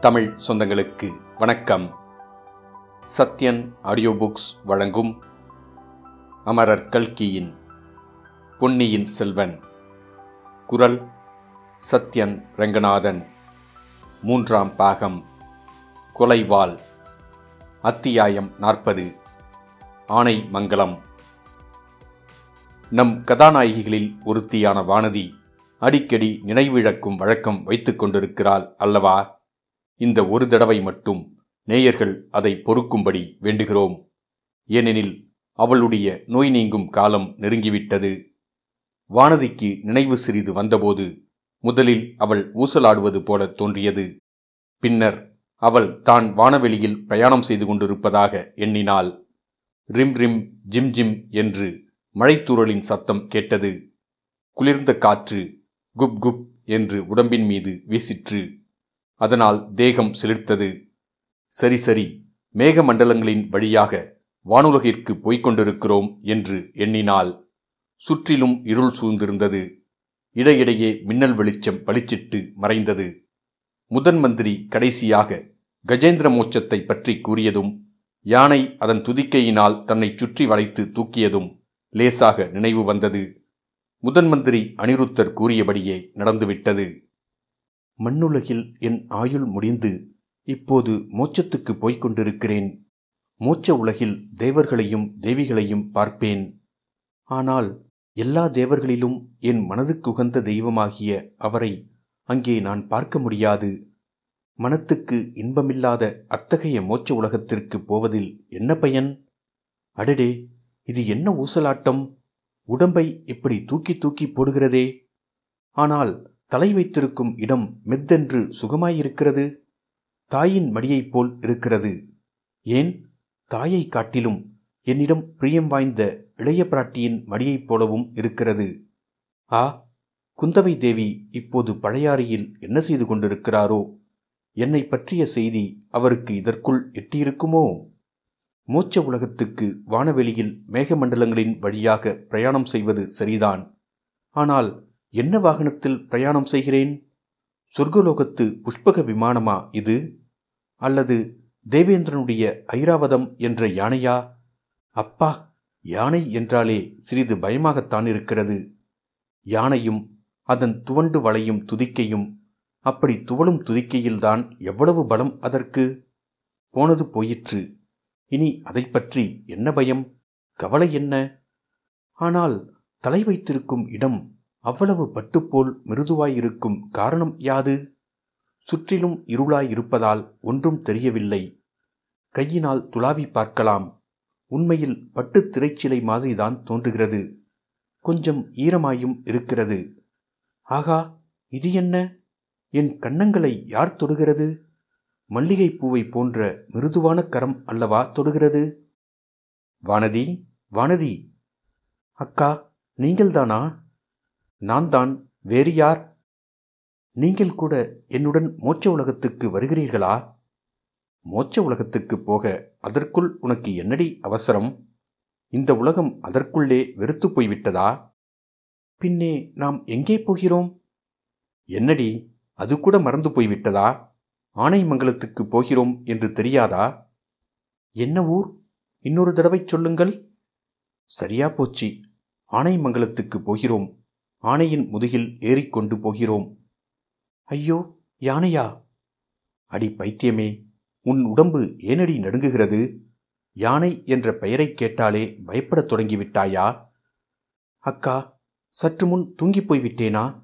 தமிழ் சொந்தங்களுக்கு வணக்கம். Sathyan audio books வழங்கும் அமரர் கல்கியின் பொன்னியின் செல்வன். குரல் சத்யன் ரங்கநாதன். மூன்றாம் பாகம். கொலைவாள். அத்தியாயம் நாற்பது. ஆனை மங்கலம் நம் கதாநாயகிகளில் ஒருத்தியான வானதி அடிக்கடி நினைவிழக்கும் வழக்கம் வைத்துக் கொண்டிருக்கிறாள் அல்லவா? இந்த ஒரு தடவை மட்டும் நேயர்கள் அதை பொறுக்கும்படி வேண்டுகிறோம். ஏனெனில் அவளுடைய நோய் நீங்கும் காலம் நெருங்கிவிட்டது. வானதிக்கு நினைவு சிறிது வந்தபோது முதலில் அவள் ஊசலாடுவது போல தோன்றியது. பின்னர் அவள் தான் வானவெளியில் பிரயாணம் செய்து கொண்டிருப்பதாக எண்ணினாள். ரிம் ரிம் ஜிம் ஜிம் என்று மழைத்தூரலின் சத்தம் கேட்டது. குளிர்ந்த காற்று குப் குப் என்று உடம்பின் மீது வீசிற்று. அதனால் தேகம் சிலிர்த்தது. சரி சரி மேகமண்டலங்களின் வழியாக வானுலகிற்கு போய்க் கொண்டிருக்கிறோம் என்று எண்ணினால் சுற்றிலும் இருள் சூழ்ந்திருந்தது. இடையிடையே மின்னல் வெளிச்சம் பளிச்சிட்டு மறைந்தது. முதன் மந்திரி கடைசியாக கஜேந்திர மோட்சத்தை பற்றி கூறியதும் யானை அதன் துதிக்கையினால் தன்னை சுற்றி வளைத்து தூக்கியதும் லேசாக நினைவு வந்தது. முதன்மந்திரி அனிருத்தர் கூறியபடியே நடந்துவிட்டது. மண்ணுலகில் என் ஆயுள் முடிந்து இப்போது மோட்சத்துக்கு போய்க் கொண்டிருக்கிறேன் மோட்ச உலகில் தேவர்களையும் தேவிகளையும் பார்ப்பேன். ஆனால் எல்லா தேவர்களிலும் என் மனதுக்குகந்த தெய்வமாகிய அவரை அங்கே நான் பார்க்க முடியாது. மனத்துக்கு இன்பமில்லாத அத்தகைய மோட்ச உலகத்திற்கு போவதில் என்ன பயன்? அடடே இது என்ன ஊசலாட்டம்? உடம்பை இப்படி தூக்கி தூக்கி போடுகிறதே. ஆனால் தலை வைத்திருக்கும் இடம் மெத்தென்று சுகமாயிருக்கிறது? தாயின் மடியைப் போல் இருக்கிறது. ஏன்? தாயை காட்டிலும் என்னிடம் பிரியம் வாய்ந்த இளைய பிராட்டியின் மடியைப் போலவும் இருக்கிறது. ஆ குந்தவை தேவி இப்போது பழையாறையில் என்ன செய்து கொண்டிருக்கிறாரோ? என்னை பற்றிய செய்தி அவருக்கு இதற்குள் எட்டியிருக்குமோ? மோட்ச உலகத்துக்கு வானவெளியில் மேகமண்டலங்களின் வழியாக பிரயாணம் செய்வது சரிதான். ஆனால் என்ன வாகனத்தில் பிரயாணம் செய்கிறேன்? சொர்க்கலோகத்து புஷ்பக விமானமா இது? அல்லது தேவேந்திரனுடைய ஐராவதம் என்ற யானையா? அப்பா யானை என்றாலே சிறிது பயமாகத்தான் இருக்கிறது. யானையும் அதன் துவண்டு வளையும் துதிக்கையும் அப்படி துவளும் துதிக்கையில்தான் எவ்வளவு பலம் அதற்கு? போனது போயிற்று. இனி அதை பற்றி என்ன பயம்? கவலை என்ன? ஆனால் தலை வைத்திருக்கும் இடம் அவ்வளவு பட்டுப்போல் மிருதுவாயிருக்கும் காரணம் யாது? சுற்றிலும் இருளாயிருப்பதால் ஒன்றும் தெரியவில்லை. கையினால் துளாவி பார்க்கலாம். உண்மையில் பட்டுத் திரைச்சிலை மாதிரிதான் தோன்றுகிறது. கொஞ்சம் ஈரமாயும் இருக்கிறது. ஆகா இது என்ன? என் கன்னங்களை யார் தொடுகிறது? மல்லிகை பூவை போன்ற மிருதுவான கரம் அல்லவா தொடுகிறது? வானதி வானதி! அக்கா நீங்கள்தானா? நான் தான் வேறு யார்? நீங்கள் கூட என்னுடன் மோட்ச உலகத்துக்கு வருகிறீர்களா? மோட்ச உலகத்துக்கு போக அதற்குள் உனக்கு என்னடி அவசரம்? இந்த உலகம் அதற்குள்ளே வெறுத்து போய்விட்டதா? பின்னே நாம் எங்கே போகிறோம்? என்னடி அது கூட மறந்து போய்விட்டதா? ஆனைமங்கலத்துக்கு போகிறோம் என்று தெரியாதா? என்ன ஊர்? இன்னொரு தடவை சொல்லுங்கள். சரியா போச்சு. ஆனைமங்கலத்துக்கு போகிறோம். ஆனையின் முதுகில் ஏறிக்கொண்டு போகிறோம். ஐயோ யானையா? அடி பைத்தியமே உன் உடம்பு ஏனடி நடுங்குகிறது? யானை என்ற பெயரைக் கேட்டாலே பயப்படத் தொடங்கிவிட்டாயா? அக்கா சற்று முன் தூங்கிப் போய்விட்டேனா?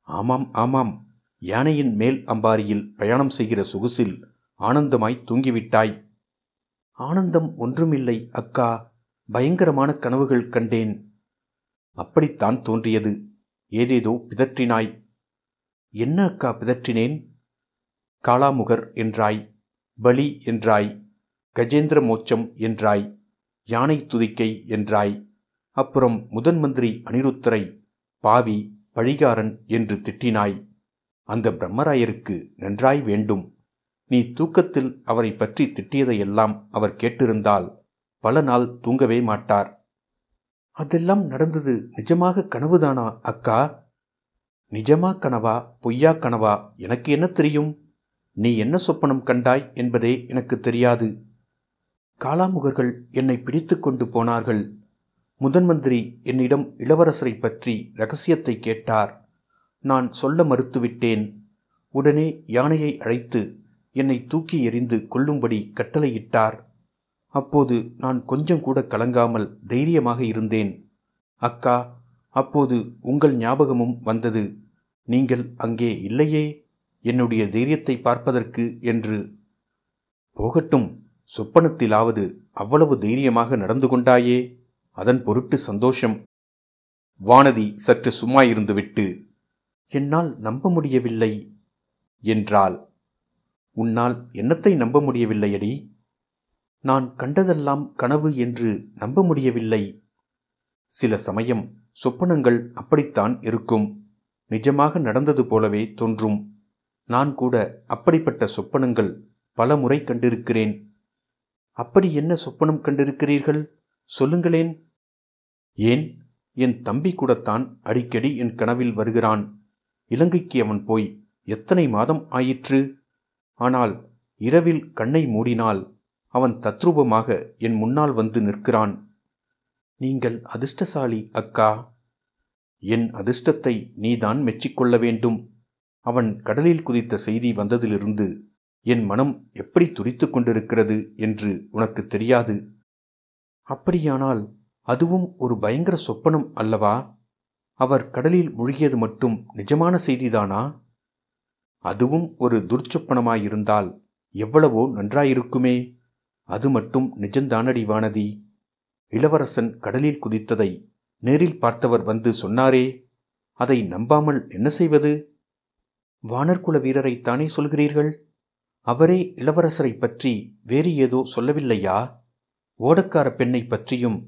ஆமாம் ஆமாம். யானையின் மேல் அம்பாரியில் பிரயாணம் செய்கிற சொகுசில் ஆனந்தமாய் தூங்கிவிட்டாய். ஆனந்தம் ஒன்றுமில்லை அக்கா. பயங்கரமான கனவுகள் கண்டேன். அப்படித்தான் தோன்றியது. ஏதேதோ பிதற்றினாய். என்ன அக்கா பிதற்றினேன்? காளாமுகர் என்றாய். பலி என்றாய். கஜேந்திர மோட்சம் என்றாய். யானை துதிக்கை என்றாய். அப்புறம் முதன் மந்திரி அனிருத்தரை பாவி பழிகாரன் என்று திட்டினாய். அந்த பிரம்மராயருக்கு நன்றாய் வேண்டும். நீ தூக்கத்தில் அவரை பற்றி திட்டியதையெல்லாம் அவர் கேட்டிருந்தால் பல நாள் தூங்கவே மாட்டார். அதெல்லாம் நடந்தது நிஜமாக கனவுதானா அக்கா? நிஜமா கனவா பொய்யா கனவா? எனக்கு என்ன தெரியும்? நீ என்ன சொப்பனம் கண்டாய் என்பதே எனக்கு தெரியாது. காலாமுகர்கள் என்னை பிடித்து கொண்டு போனார்கள். முதன்மந்திரி என்னிடம் இளவரசரை பற்றி ரகசியத்தை கேட்டார். நான் சொல்ல மறுத்துவிட்டேன். உடனே யானையை அழைத்து என்னை தூக்கி எறிந்து கொல்லும்படி கட்டளையிட்டார். அப்போது நான் கொஞ்சம் கூட கலங்காமல் தைரியமாக இருந்தேன். அக்கா அப்போது உங்கள் ஞாபகமும் வந்தது. நீங்கள் அங்கே இல்லையே? என்னுடைய தைரியத்தை பார்ப்பதற்கு என்று. போகட்டும் சொப்பனத்திலாவது அவ்வளவு தைரியமாக நடந்து கொண்டாயே? அதன் பொருட்டு சந்தோஷம். வானதி சற்று சும்மா இருந்துவிட்டு என்னால் நம்ப முடியவில்லை என்றாள். உன்னால் என்னத்தை நம்ப முடியவில்லையடி? நான் கண்டதெல்லாம் கனவு என்று நம்ப முடியவில்லை. சில சமயம் சொப்பனங்கள் அப்படித்தான் இருக்கும். நிஜமாக நடந்தது போலவே தோன்றும். நான் கூட அப்படிப்பட்ட சொப்பனங்கள் பல முறை கண்டிருக்கிறேன். அப்படி என்ன சொப்பனம் கண்டிருக்கிறீர்கள்? சொல்லுங்களேன். ஏன்? என் தம்பி கூடத்தான் அடிக்கடி என் கனவில் வருகிறான். இலங்கைக்கு அவன் போய் எத்தனை மாதம் ஆயிற்று? ஆனால் இரவில் கண்ணை மூடினால் அவன் தத்ரூபமாக என் முன்னால் வந்து நிற்கிறான். நீங்கள் அதிர்ஷ்டசாலி அக்கா. என் அதிர்ஷ்டத்தை நீதான் மெச்சிக்கொள்ள வேண்டும். அவன் கடலில் குதித்த செய்தி வந்ததிலிருந்து என் மனம் எப்படி துரித்து கொண்டிருக்கிறது என்று உனக்கு தெரியாது. அப்படியானால் அதுவும் ஒரு பயங்கர சொப்பனம் அல்லவா? அவர் கடலில் மூழ்கியது மட்டும் நிஜமான செய்திதானா? அதுவும் ஒரு துர்ச்சொப்பனமாயிருந்தால் எவ்வளவோ நன்றாயிருக்குமே. அது மட்டும் நிஜந்தானடி வானதி இளவரசன் கடலில் குதித்ததை நேரில் பார்த்தவர் வந்து சொன்னாரே அதை நம்பாமல் என்ன செய்வது? வானர்குல வீரரைத்தானே சொல்கிறீர்கள்? அவரே இளவரசரை பற்றி வேறு ஏதோ சொல்லவில்லையா? ஓடக்கார பெண்ணை பற்றியும்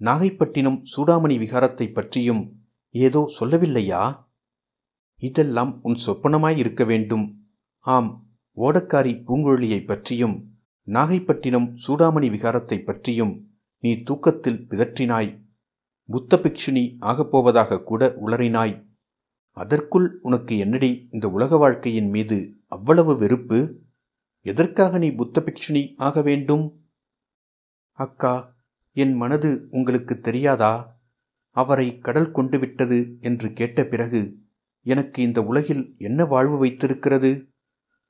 நாகைப்பட்டினம் சூடாமணி விகாரத்தை பற்றியும் ஏதோ சொல்லவில்லையா? இதெல்லாம் உன் சொப்பனமாயிருக்க வேண்டும். ஆம் ஓடக்காரி பூங்குழலியை பற்றியும் நாகைப்பட்டினம் சூடாமணி விகாரத்தை பற்றியும் நீ தூக்கத்தில் பிதற்றினாய். புத்த பிக்ஷுனி ஆகப்போவதாக கூட உளறினாய். அதற்குள் உனக்கு என்னடி இந்த உலக வாழ்க்கையின் மீது அவ்வளவு வெறுப்பு? எதற்காக நீ புத்த பிக்ஷுனி ஆக வேண்டும்? அக்கா என் மனது உங்களுக்கு தெரியாதா? அவரை கடல் கொண்டு விட்டது என்று கேட்ட பிறகு எனக்கு இந்த உலகில் என்ன வாழ்வு வைத்திருக்கிறது?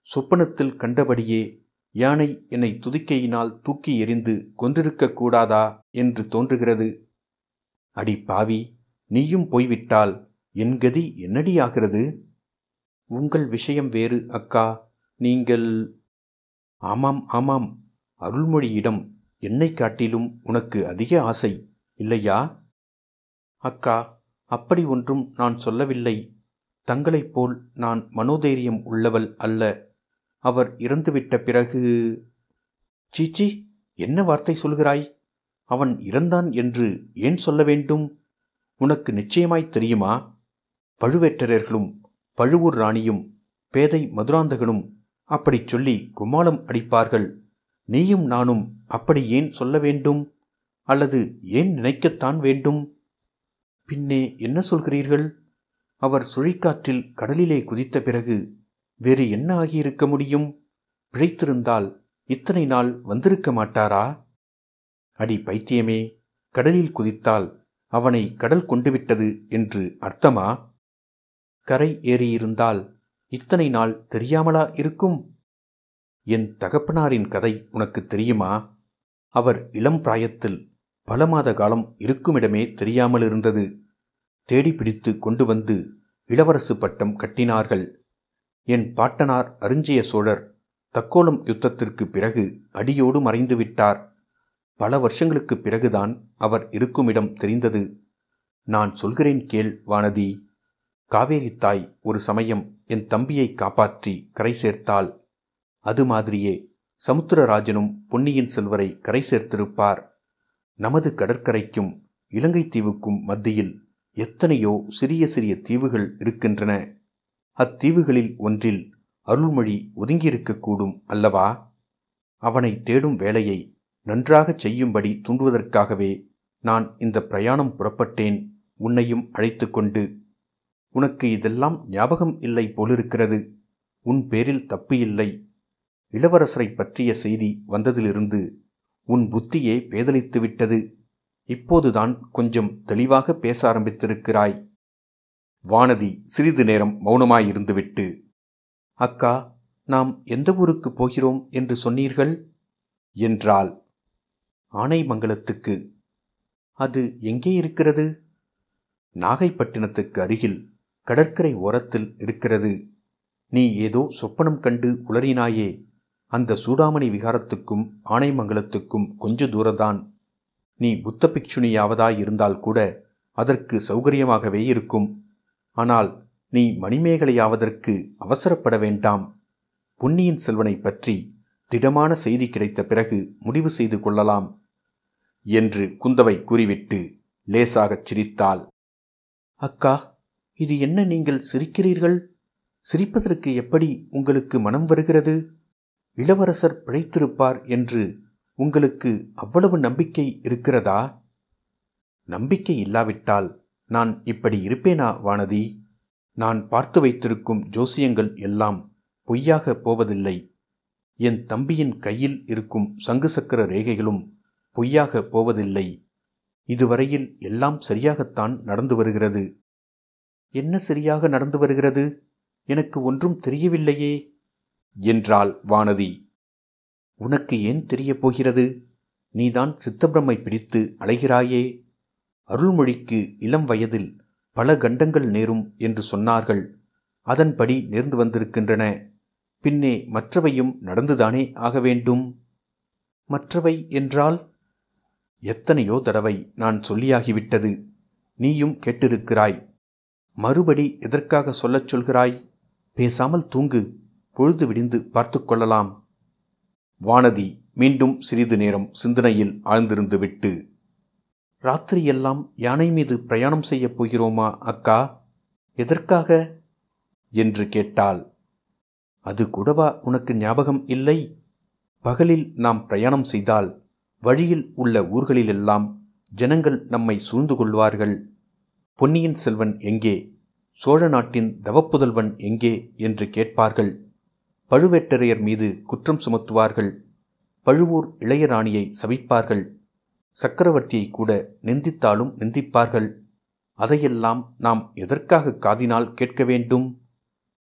சொப்பனத்தில் கண்டபடியே யானை என்னை துதிக்கையினால் தூக்கி எறிந்து கொன்றிருக்கக் கூடாதா என்று தோன்றுகிறது. அடி பாவி நீயும் போய்விட்டால் என் கதி என்னடியாகிறது உங்கள் விஷயம் வேறு அக்கா. நீங்கள் ஆமாம் ஆமாம். அருள்மொழியிடம் என்னை காட்டிலும் உனக்கு அதிக ஆசை இல்லையா? அக்கா அப்படி ஒன்றும் நான் சொல்லவில்லை. தங்களைப் போல் நான் மனோதைரியம் உள்ளவள் அல்ல. அவர் இறந்துவிட்ட பிறகு சீச்சி என்ன வார்த்தை சொல்கிறாய்? அவன் இறந்தான் என்று ஏன் சொல்ல வேண்டும்? உனக்கு நிச்சயமாய் தெரியுமா? பழுவேட்டரர்களும் பழுவூர் ராணியும் பேதை மதுராந்தகனும் அப்படிச் சொல்லி கும்மாளம் அடிப்பார்கள். நீயும் நானும் அப்படி ஏன் சொல்ல வேண்டும்? அல்லது ஏன் நினைக்கத்தான் வேண்டும்? பின்னே என்ன சொல்கிறீர்கள்? அவர் சுழிக்காற்றில் கடலிலே குதித்த பிறகு வேறு என்ன ஆகியிருக்க முடியும்? பிழைத்திருந்தால் இத்தனை நாள் வந்திருக்க மாட்டாரா? அடி பைத்தியமே கடலில் குதித்தால் அவனை கடல் கொண்டுவிட்டது என்று அர்த்தமா? கரை ஏறியிருந்தால் இத்தனை நாள் தெரியாமலா இருக்கும்? என் தகப்பனாரின் கதை உனக்கு தெரியுமா? அவர் இளம் பிராயத்தில் பல மாத காலம் இருக்குமிடமே தெரியாமல் இருந்தது தேடி பிடித்து கொண்டு வந்து இளவரசு பட்டம் கட்டினார்கள். என் பாட்டனார் அருஞ்சிய சோழர் தக்கோலம் யுத்தத்திற்கு பிறகு அடியோடு மறைந்து விட்டார் பல வருஷங்களுக்கு பிறகுதான் அவர் இருக்குமிடம் தெரிந்தது. நான் சொல்கிறேன் கேள் வானதி. காவேரி தாய் ஒரு சமயம் என் தம்பியை காப்பாற்றி கரை சேர்த்தாள். அது மாதிரியே சமுத்திரராஜனும் பொன்னியின் செல்வரை கரை சேர்த்திருப்பார். நமது கடற்கரைக்கும் இலங்கை தீவுக்கும் மத்தியில் எத்தனையோ சிறிய சிறிய தீவுகள் இருக்கின்றன. அத்தீவுகளில் ஒன்றில் அருள்மொழி ஒதுங்கியிருக்கக்கூடும் அல்லவா? அவனை தேடும் வேலையை நன்றாகச் செய்யும்படி தூண்டுவதற்காகவே நான் இந்த பிரயாணம் புறப்பட்டேன் உன்னையும் அழைத்து கொண்டு. உனக்கு இதெல்லாம் ஞாபகம் இல்லை போலிருக்கிறது. உன் பேரில் தப்பு இல்லை. இளவரசரை பற்றிய செய்தி வந்ததிலிருந்து உன் புத்தியே பேதலித்து விட்டது இப்போதுதான் கொஞ்சம் தெளிவாக பேச ஆரம்பித்திருக்கிறாய். வானதி சிறிது நேரம் மௌனமாயிருந்துவிட்டு அக்கா நாம் எந்த ஊருக்கு போகிறோம் என்று சொன்னீர்கள்? என்றாள். ஆனைமங்கலத்துக்கு. அது எங்கே இருக்கிறது? நாகைப்பட்டினத்துக்கு அருகில் கடற்கரை ஓரத்தில் இருக்கிறது. நீ ஏதோ சொப்பனம் கண்டு உளறினாயே அந்த சூடாமணி விகாரத்துக்கும் ஆனைமங்கலத்துக்கும் கொஞ்ச தூரதான் நீ புத்த பிக்ஷுனியாவதாயிருந்தால் கூட அதற்கு சௌகரியமாகவே இருக்கும். ஆனால் நீ மணிமேகலையாவதற்கு அவசரப்பட வேண்டாம். பொன்னியின் செல்வனை பற்றி திடமான செய்தி கிடைத்த பிறகு முடிவு செய்து கொள்ளலாம் என்று குந்தவை கூறிவிட்டு லேசாகச் சிரித்தாள். அக்கா இது என்ன நீங்கள் சிரிக்கிறீர்கள்? சிரிப்பதற்கு எப்படி உங்களுக்கு மனம் வருகிறது? இளவரசர் பிழைத்திருப்பார் என்று உங்களுக்கு அவ்வளவு நம்பிக்கை இருக்கிறதா? நம்பிக்கை இல்லாவிட்டால் நான் இப்படி இருப்பேனா வானதி? நான் பார்த்து வைத்திருக்கும் ஜோசியங்கள் எல்லாம் பொய்யாக போவதில்லை. என் தம்பியின் கையில் இருக்கும் சங்கு சக்கர ரேகைகளும் பொய்யாக போவதில்லை. இதுவரையில் எல்லாம் சரியாகத்தான் நடந்து வருகிறது. என்ன சரியாக நடந்து வருகிறது? எனக்கு ஒன்றும் தெரியவில்லையே. என்றாள் வானதி. உனக்கு ஏன் தெரியப் போகிறது? நீதான் சித்தப்பிரமை பிடித்து அலைகிறாயே. அருள்மொழிக்கு இளம் வயதில் பல கண்டங்கள் நேரும் என்று சொன்னார்கள். அதன்படி நேர்ந்து வந்திருக்கின்றன. பின்னே மற்றவையும் நடந்துதானே ஆக வேண்டும்? மற்றவை என்றால்? எத்தனையோ தடவை நான் சொல்லியாகிவிட்டது. நீயும் கேட்டிருக்கிறாய். மறுபடி எதற்காக சொல்லச் சொல்கிறாய்? பேசாமல் தூங்கு. பொழுது விடிந்து பார்த்து கொள்ளலாம். வானதி மீண்டும் சிறிது நேரம் சிந்தனையில் ஆழ்ந்திருந்து விட்டு ராத்திரியெல்லாம் யானை மீது பிரயாணம் செய்யப் போகிறோமா அக்கா? எதற்காக? என்று கேட்டாள். அது கூடவா உனக்கு ஞாபகம் இல்லை? பகலில் நாம் பிரயாணம் செய்தால் வழியில் உள்ள ஊர்களிலெல்லாம் ஜனங்கள் நம்மை சூழ்ந்து கொள்வார்கள். பொன்னியின் செல்வன் எங்கே? சோழ நாட்டின் தவப்புதல்வன் எங்கே? என்று கேட்பார்கள். பழுவேட்டரையர் மீது குற்றம் சுமத்துவார்கள். பழுவூர் இளையராணியை சபிப்பார்கள் சக்கரவர்த்தியை கூட நிந்தித்தாலும் நிந்திப்பார்கள். அதையெல்லாம் நாம் எதற்காக காதினால் கேட்க வேண்டும்?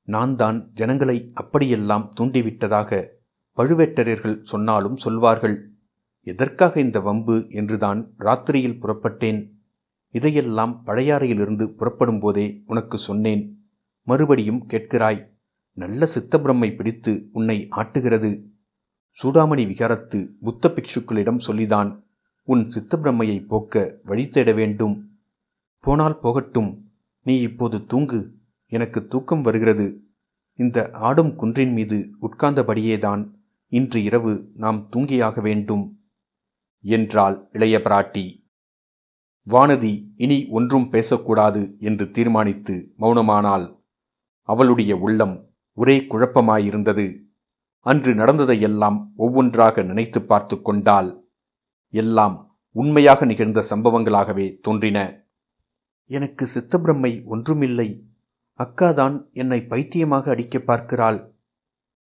நான் தான் ஜனங்களை அப்படியெல்லாம் தூண்டிவிட்டதாக பழுவேட்டரர்கள் சொன்னாலும் சொல்வார்கள். எதற்காக இந்த வம்பு என்றுதான் ராத்திரியில் புறப்பட்டேன். இதையெல்லாம் பழையாறையிலிருந்து புறப்படும் போதே உனக்கு சொன்னேன். மறுபடியும் கேட்கிறாய் நல்ல சித்தபிரம்மை பிடித்து உன்னை ஆட்டுகிறது. சூடாமணி விகாரத்து புத்த பிக்ஷுக்களிடம் சொல்லிதான் உன் சித்தபிரம்மையை போக்க வழி தேட வேண்டும். போனால் போகட்டும். நீ இப்போது தூங்கு. எனக்கு தூக்கம் வருகிறது. இந்த ஆடும் குன்றின் மீது உட்கார்ந்தபடியேதான் இன்று இரவு நாம் தூங்கியாக வேண்டும். என்றாள் இளைய பிராட்டி. வானதி இனி ஒன்றும் பேசக்கூடாது என்று தீர்மானித்து மௌனமானாள். அவளுடைய உள்ளம் ஒரே குழப்பமாயிருந்தது. அன்று நடந்ததையெல்லாம் ஒவ்வொன்றாக நினைத்து பார்த்து கொண்டாள். எல்லாம் உண்மையாக நிகழ்ந்த சம்பவங்களாகவே தோன்றின. எனக்கு சித்தப்பிரமை ஒன்றுமில்லை. அக்காதான் என்னை பைத்தியமாக அடிக்க பார்க்கிறாள்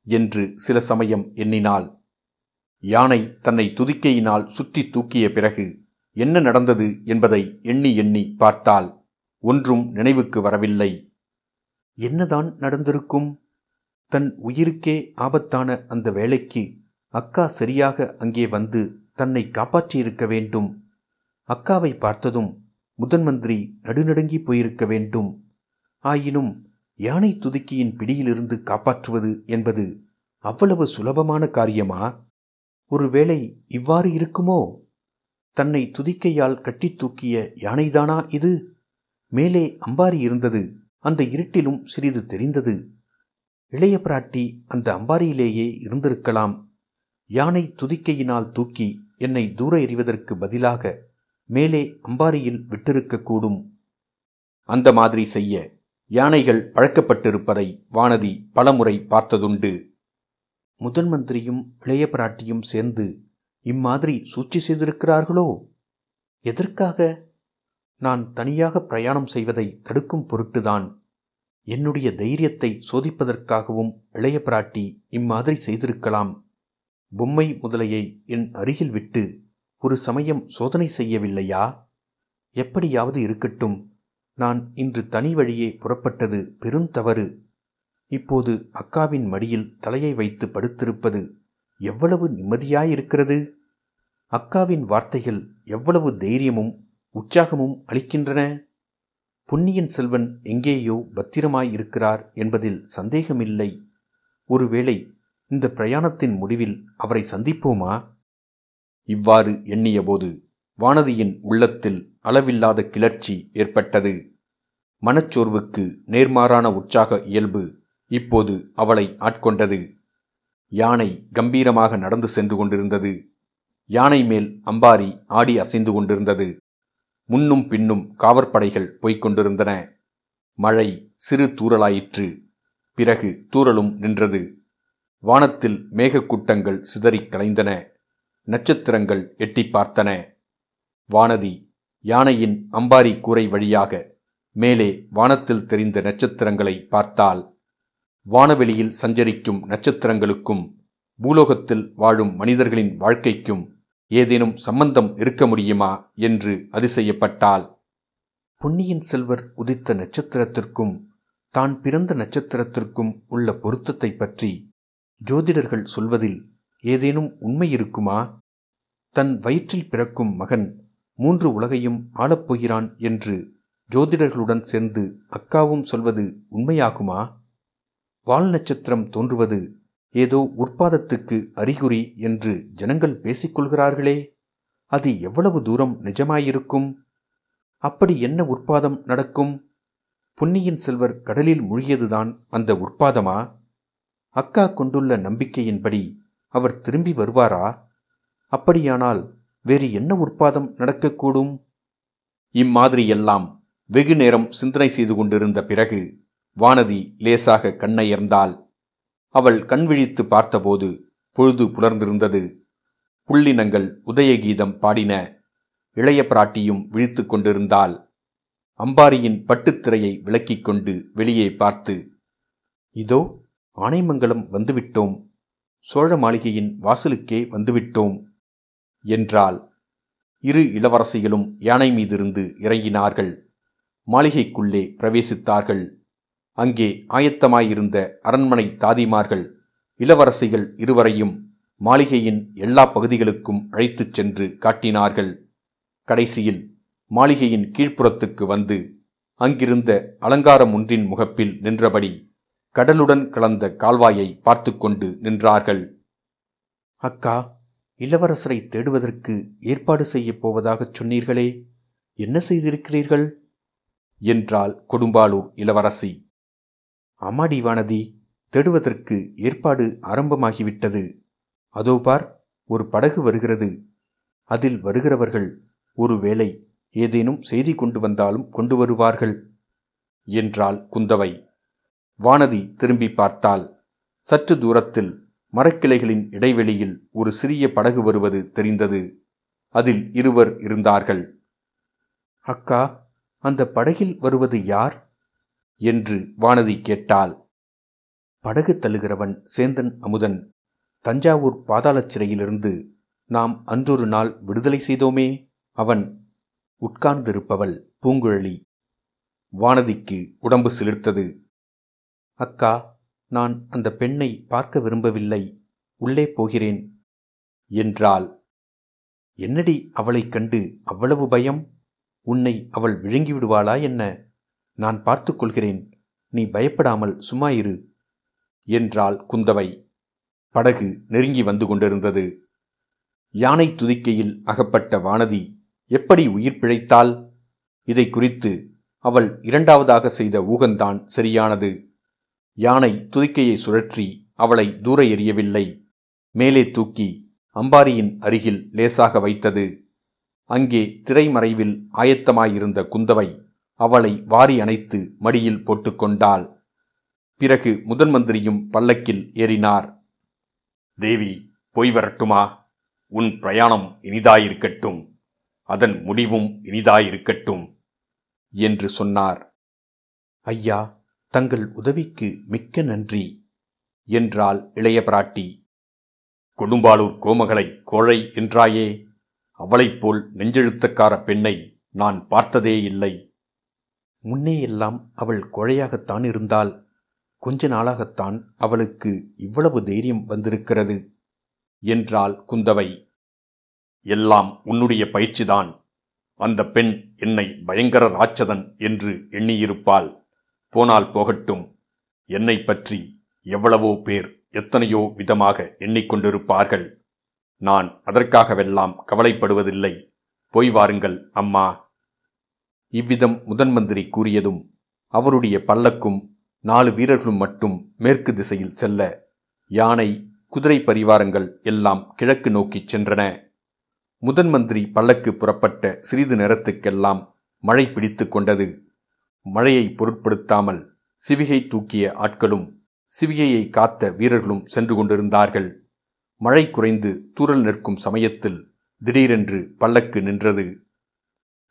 என்று சில சமயம் எண்ணினாள். யானை தன்னை துதிக்கையினால் சுற்றி தூக்கிய பிறகு என்ன நடந்தது என்பதை எண்ணி எண்ணி பார்த்தால் ஒன்றும் நினைவுக்கு வரவில்லை. என்னதான் நடந்திருக்கும்? தன் உயிருக்கே ஆபத்தான அந்த வேலைக்கு அக்கா சரியாக அங்கே வந்து தன்னை காப்பாற்றியிருக்க வேண்டும். அக்காவை பார்த்ததும் முதன் மந்திரி நடுநடுங்கி போயிருக்க வேண்டும். ஆயினும் யானை துதுக்கியின் பிடியிலிருந்து காப்பாற்றுவது என்பது அவ்வளவு சுலபமான காரியமா? ஒருவேளை இவ்வாறு இருக்குமோ? தன்னை துதிக்கையால் கட்டித் தூக்கிய யானைதானா இது? மேலே அம்பாரி இருந்தது. அந்த இருட்டிலும் சிறிது தெரிந்தது. இளைய பிராட்டி அந்த அம்பாரியிலேயே இருந்திருக்கலாம். யானை துதிக்கையினால் தூக்கி என்னை தூர எறிவதற்கு பதிலாக மேலே அம்பாரியில் விட்டிருக்கக்கூடும். அந்த மாதிரி செய்ய யானைகள் பழக்கப்பட்டிருப்பதை வானதி பலமுறை பார்த்ததுண்டு. முதன் மந்திரியும் இளைய பிராட்டியும் சேர்ந்து இம்மாதிரி சூழ்ச்சி செய்திருக்கிறார்களோ? எதற்காக? நான் தனியாக பிரயாணம் செய்வதை தடுக்கும் பொருட்டுதான். என்னுடைய தைரியத்தை சோதிப்பதற்காகவும் இளைய பிராட்டி இம்மாதிரி செய்திருக்கலாம். பொம்மை முதலையை என் அருகில் விட்டு ஒரு சமயம் சோதனை செய்யவில்லையா? எப்படியாவது இருக்கட்டும். நான் இன்று தனி வழியே புறப்பட்டது பெருந்தவறு இப்போது அக்காவின் மடியில் தலையை வைத்து படுத்திருப்பது எவ்வளவு நிம்மதியாயிருக்கிறது? அக்காவின் வார்த்தைகள் எவ்வளவு தைரியமும் உற்சாகமும் அளிக்கின்றன? புன்னியின் செல்வன் எங்கேயோ பத்திரமாயிருக்கிறார் என்பதில் சந்தேகமில்லை. ஒருவேளை இந்த பிரயாணத்தின் முடிவில் அவரை சந்திப்போமா? இவ்வாறு எண்ணியபோது வானதியின் உள்ளத்தில் அளவில்லாத கிளர்ச்சி ஏற்பட்டது. மனச்சோர்வுக்கு நேர்மாறான உற்சாக இயல்பு இப்போது அவளை ஆட்கொண்டது. யானை கம்பீரமாக நடந்து சென்று கொண்டிருந்தது. யானை மேல் அம்பாரி ஆடி அசைந்து கொண்டிருந்தது. முன்னும் பின்னும் காவற்படைகள் போய்க் கொண்டிருந்தன. மழை சிறு தூறலாயிற்று. பிறகு தூறலும் நின்றது. வானத்தில் மேகக்கூட்டங்கள் சிதறிக் கலைந்தன நட்சத்திரங்கள் எட்டி பார்த்தன. வானதி யானையின் அம்பாரி கூரை வழியாக மேலே வானத்தில் தெரிந்த நட்சத்திரங்களை பார்த்தால் வானவெளியில் சஞ்சரிக்கும் நட்சத்திரங்களுக்கும் பூலோகத்தில் வாழும் மனிதர்களின் வாழ்க்கைக்கும் ஏதேனும் சம்பந்தம் இருக்க முடியுமா என்று அதிசயப்பட்டால் பொன்னியின் செல்வர் உதித்த நட்சத்திரத்திற்கும் தான் பிறந்த நட்சத்திரத்திற்கும் உள்ள பொருத்தத்தை பற்றி ஜோதிடர்கள் சொல்வதில் ஏதேனும் உண்மை இருக்குமா? தன் வயிற்றில் பிறக்கும் மகன் மூன்று உலகையும் ஆளப்போகிறான் என்று ஜோதிடர்களுடன் சேர்ந்து அக்காவும் சொல்வது உண்மையாகுமா? வால் நட்சத்திரம் தோன்றுவது ஏதோ உற்பாதத்துக்கு அறிகுறி என்று ஜனங்கள் பேசிக்கொள்கிறார்களே அது எவ்வளவு தூரம் நிஜமாயிருக்கும்? அப்படி என்ன உற்பாதம் நடக்கும்? பொன்னியின் செல்வர் கடலில் மூழ்கியதுதான் அந்த உற்பாதமா? அக்கா கொண்டுள்ள நம்பிக்கையின்படி அவர் திரும்பி வருவாரா? அப்படியானால் வேறு என்ன உற்பாதம் நடக்கக்கூடும்? இம்மாதிரியெல்லாம் வெகு நேரம் சிந்தனை செய்து கொண்டிருந்த பிறகு வானதி லேசாக கண்ணயர்ந்தாள். அவள் கண் விழித்து பார்த்தபோது பொழுது புலர்ந்திருந்தது. புள்ளினங்கள் உதயகீதம் பாடின இளைய பிராட்டியும் விழித்து கொண்டிருந்தாள். அம்பாரியின் பட்டுத்திரையை விலக்கிக் கொண்டு வெளியே பார்த்து இதோ ஆனைமங்கலம் வந்துவிட்டோம். சோழ மாளிகையின் வாசலுக்கே வந்துவிட்டோம் என்றாள். இரு இளவரசிகளும் யானை மீதிருந்து இறங்கினார்கள். மாளிகைக்குள்ளே பிரவேசித்தார்கள். அங்கே ஆயத்தமாயிருந்த அரண்மனை தாதிமார்கள் இளவரசிகள் இருவரையும் மாளிகையின் எல்லா பகுதிகளுக்கும் அழைத்துச் சென்று காட்டினார்கள். கடைசியில் மாளிகையின் கீழ்ப்புறத்துக்கு வந்து அங்கிருந்த அலங்காரம் ஒன்றின் முகப்பில் நின்றபடி கடலுடன் கலந்த கால்வாயை பார்த்து கொண்டு நின்றார்கள். அக்கா இளவரசரை தேடுவதற்கு ஏற்பாடு செய்யப் போவதாகச் சொன்னீர்களே என்ன செய்திருக்கிறீர்கள்? என்றாள் கொடும்பாளூர் இளவரசி. அம்மாடி வானதி தேடுவதற்கு ஏற்பாடு ஆரம்பமாகிவிட்டது. அதோ பார் ஒரு படகு வருகிறது. அதில் வருகிறவர்கள் ஒருவேளை ஏதேனும் செய்தி கொண்டு வந்தாலும் கொண்டு வருவார்கள் என்றாள் குந்தவை. வானதி திரும்பி பார்த்தால் சற்று தூரத்தில் மரக்கிளைகளின் இடைவெளியில் ஒரு சிறிய படகு வருவது தெரிந்தது. அதில் இருவர் இருந்தார்கள். அக்கா அந்த படகில் வருவது யார்? என்று வானதி கேட்டாள். படகு தள்ளுகிறவன் சேந்தன் அமுதன். தஞ்சாவூர் பாதாளச் சிறையிலிருந்து நாம் அந்தொரு நாள் விடுதலை செய்தோமே அவன் உட்கார்ந்திருப்பவள் பூங்குழலி. வானதிக்கு உடம்பு சிலிர்த்தது. அக்கா நான் அந்த பெண்ணை பார்க்க விரும்பவில்லை. உள்ளே போகிறேன். என்றாள். என்னடி அவளைக் கண்டு அவ்வளவு பயம்? உன்னை அவள் விழுங்கிவிடுவாளா என்ன? நான் பார்த்து கொள்கிறேன். நீ பயப்படாமல் சும்மா இரு. என்றாள் குந்தவை. படகு நெருங்கி வந்து கொண்டிருந்தது. யானை துதிக்கையில் அகப்பட்ட வானதி எப்படி உயிர் பிழைத்தாள்? இதை குறித்து அவள் இரண்டாவதாக செய்த ஊகந்தான் சரியானது. யானை துதிக்கையை சுழற்றி அவளை தூர எறியவில்லை. மேலே தூக்கி அம்பாரியின் அருகில் லேசாக வைத்தது. அங்கே திரைமறைவில் ஆயத்தமாயிருந்த குந்தவை அவளை வாரி அணைத்து மடியில் போட்டுக்கொண்டாள் பிறகு முதன் மந்திரியும் பல்லக்கில் ஏறினார். தேவி போய் வரட்டுமா? உன் பிரயாணம் இனிதாயிருக்கட்டும். அதன் முடிவும் இனிதாயிருக்கட்டும் என்று சொன்னார். ஐயா தங்கள் உதவிக்கு மிக்க நன்றி என்றாள் இளைய பிராட்டி. கொடும்பாளூர் கோமகளை கோழை என்றாயே அவளைப் போல் நெஞ்செழுத்தக்கார பெண்ணை நான் பார்த்ததே இல்லை. முன்னேயெல்லாம் அவள் கோழையாகத்தான் இருந்தாள். கொஞ்ச நாளாகத்தான் அவளுக்கு இவ்வளவு தைரியம் வந்திருக்கிறது என்றாள் குந்தவை. எல்லாம் உன்னுடைய பயிற்சிதான். அந்த பெண் என்னை பயங்கர ராட்சதன் என்று எண்ணியிருப்பாள். போனால் போகட்டும். என்னை பற்றி எவ்வளவோ பேர் எத்தனையோ விதமாக எண்ணிக்கொண்டிருப்பார்கள். நான் அதற்காகவெல்லாம் கவலைப்படுவதில்லை. போய் வாருங்கள் அம்மா. இவ்விதம் முதன் மந்திரி கூறியதும் அவருடைய பல்லக்கும் நாலு வீரர்களும் மட்டும் மேற்கு திசையில் செல்ல யானை குதிரை பரிவாரங்கள் எல்லாம் கிழக்கு நோக்கிச் சென்றன. முதன் மந்திரி பல்லக்கு புறப்பட்ட சிறிது நேரத்துக்கெல்லாம் மழை பிடித்து கொண்டது. மழையை பொருட்படுத்தாமல் சிவிகை தூக்கிய ஆட்களும் சிவிகையை காத்த வீரர்களும் சென்று கொண்டிருந்தார்கள். மழை குறைந்து தூரல் நிற்கும் சமயத்தில் திடீரென்று பல்லக்கு நின்றது.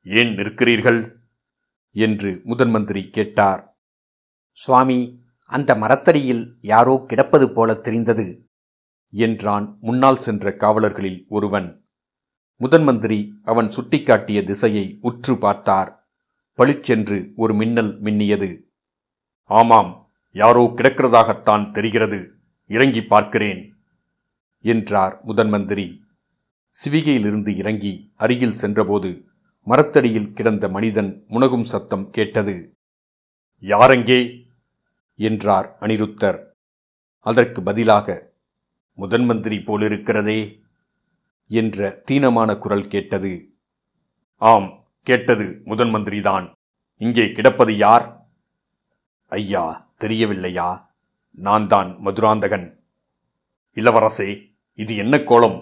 ஏன் நிற்கிறீர்கள்? என்று முதன் மந்திரி கேட்டார். சுவாமி அந்த மரத்தடியில் யாரோ கிடப்பது போல தெரிந்தது என்றான் முன்னால் சென்ற காவலர்களில் ஒருவன். முதன் மந்திரி அவன் சுட்டிக்காட்டிய திசையை உற்று பார்த்தார். பளிச்சென்று ஒரு மின்னல் மின்னியது. ஆமாம் யாரோ கிடக்கிறதாகத்தான் தெரிகிறது. இறங்கி பார்க்கிறேன் என்றார் முதன்மந்திரி சிவிகையிலிருந்து இறங்கி அருகில் சென்றபோது மரத்தடியில் கிடந்த மனிதன் முனகும் சத்தம் கேட்டது. யாரெங்கே? என்றார் அனிருத்தர். அதற்கு பதிலாக முதன் மந்திரி போலிருக்கிறதே என்ற தீனமான குரல் கேட்டது. ஆம் கேட்டது முதன் மந்திரிதான். இங்கே கிடப்பது யார்? ஐயா தெரியவில்லையா? நான் தான் மதுராந்தகன். இளவரசே இது என்ன கோலம்?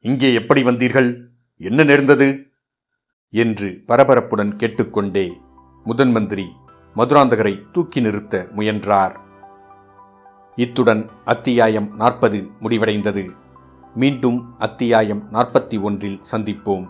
இங்கே எப்படி வந்தீர்கள்? என்ன நேர்ந்தது? என்று பரபரப்புடன் கேட்டுக்கொண்டே முதன் மந்திரி மதுராந்தகரை தூக்கி நிறுத்த முயன்றார். இத்துடன் அத்தியாயம் நாற்பது முடிவடைந்தது. மீண்டும் அத்தியாயம் நாற்பத்தி ஒன்றில் சந்திப்போம்.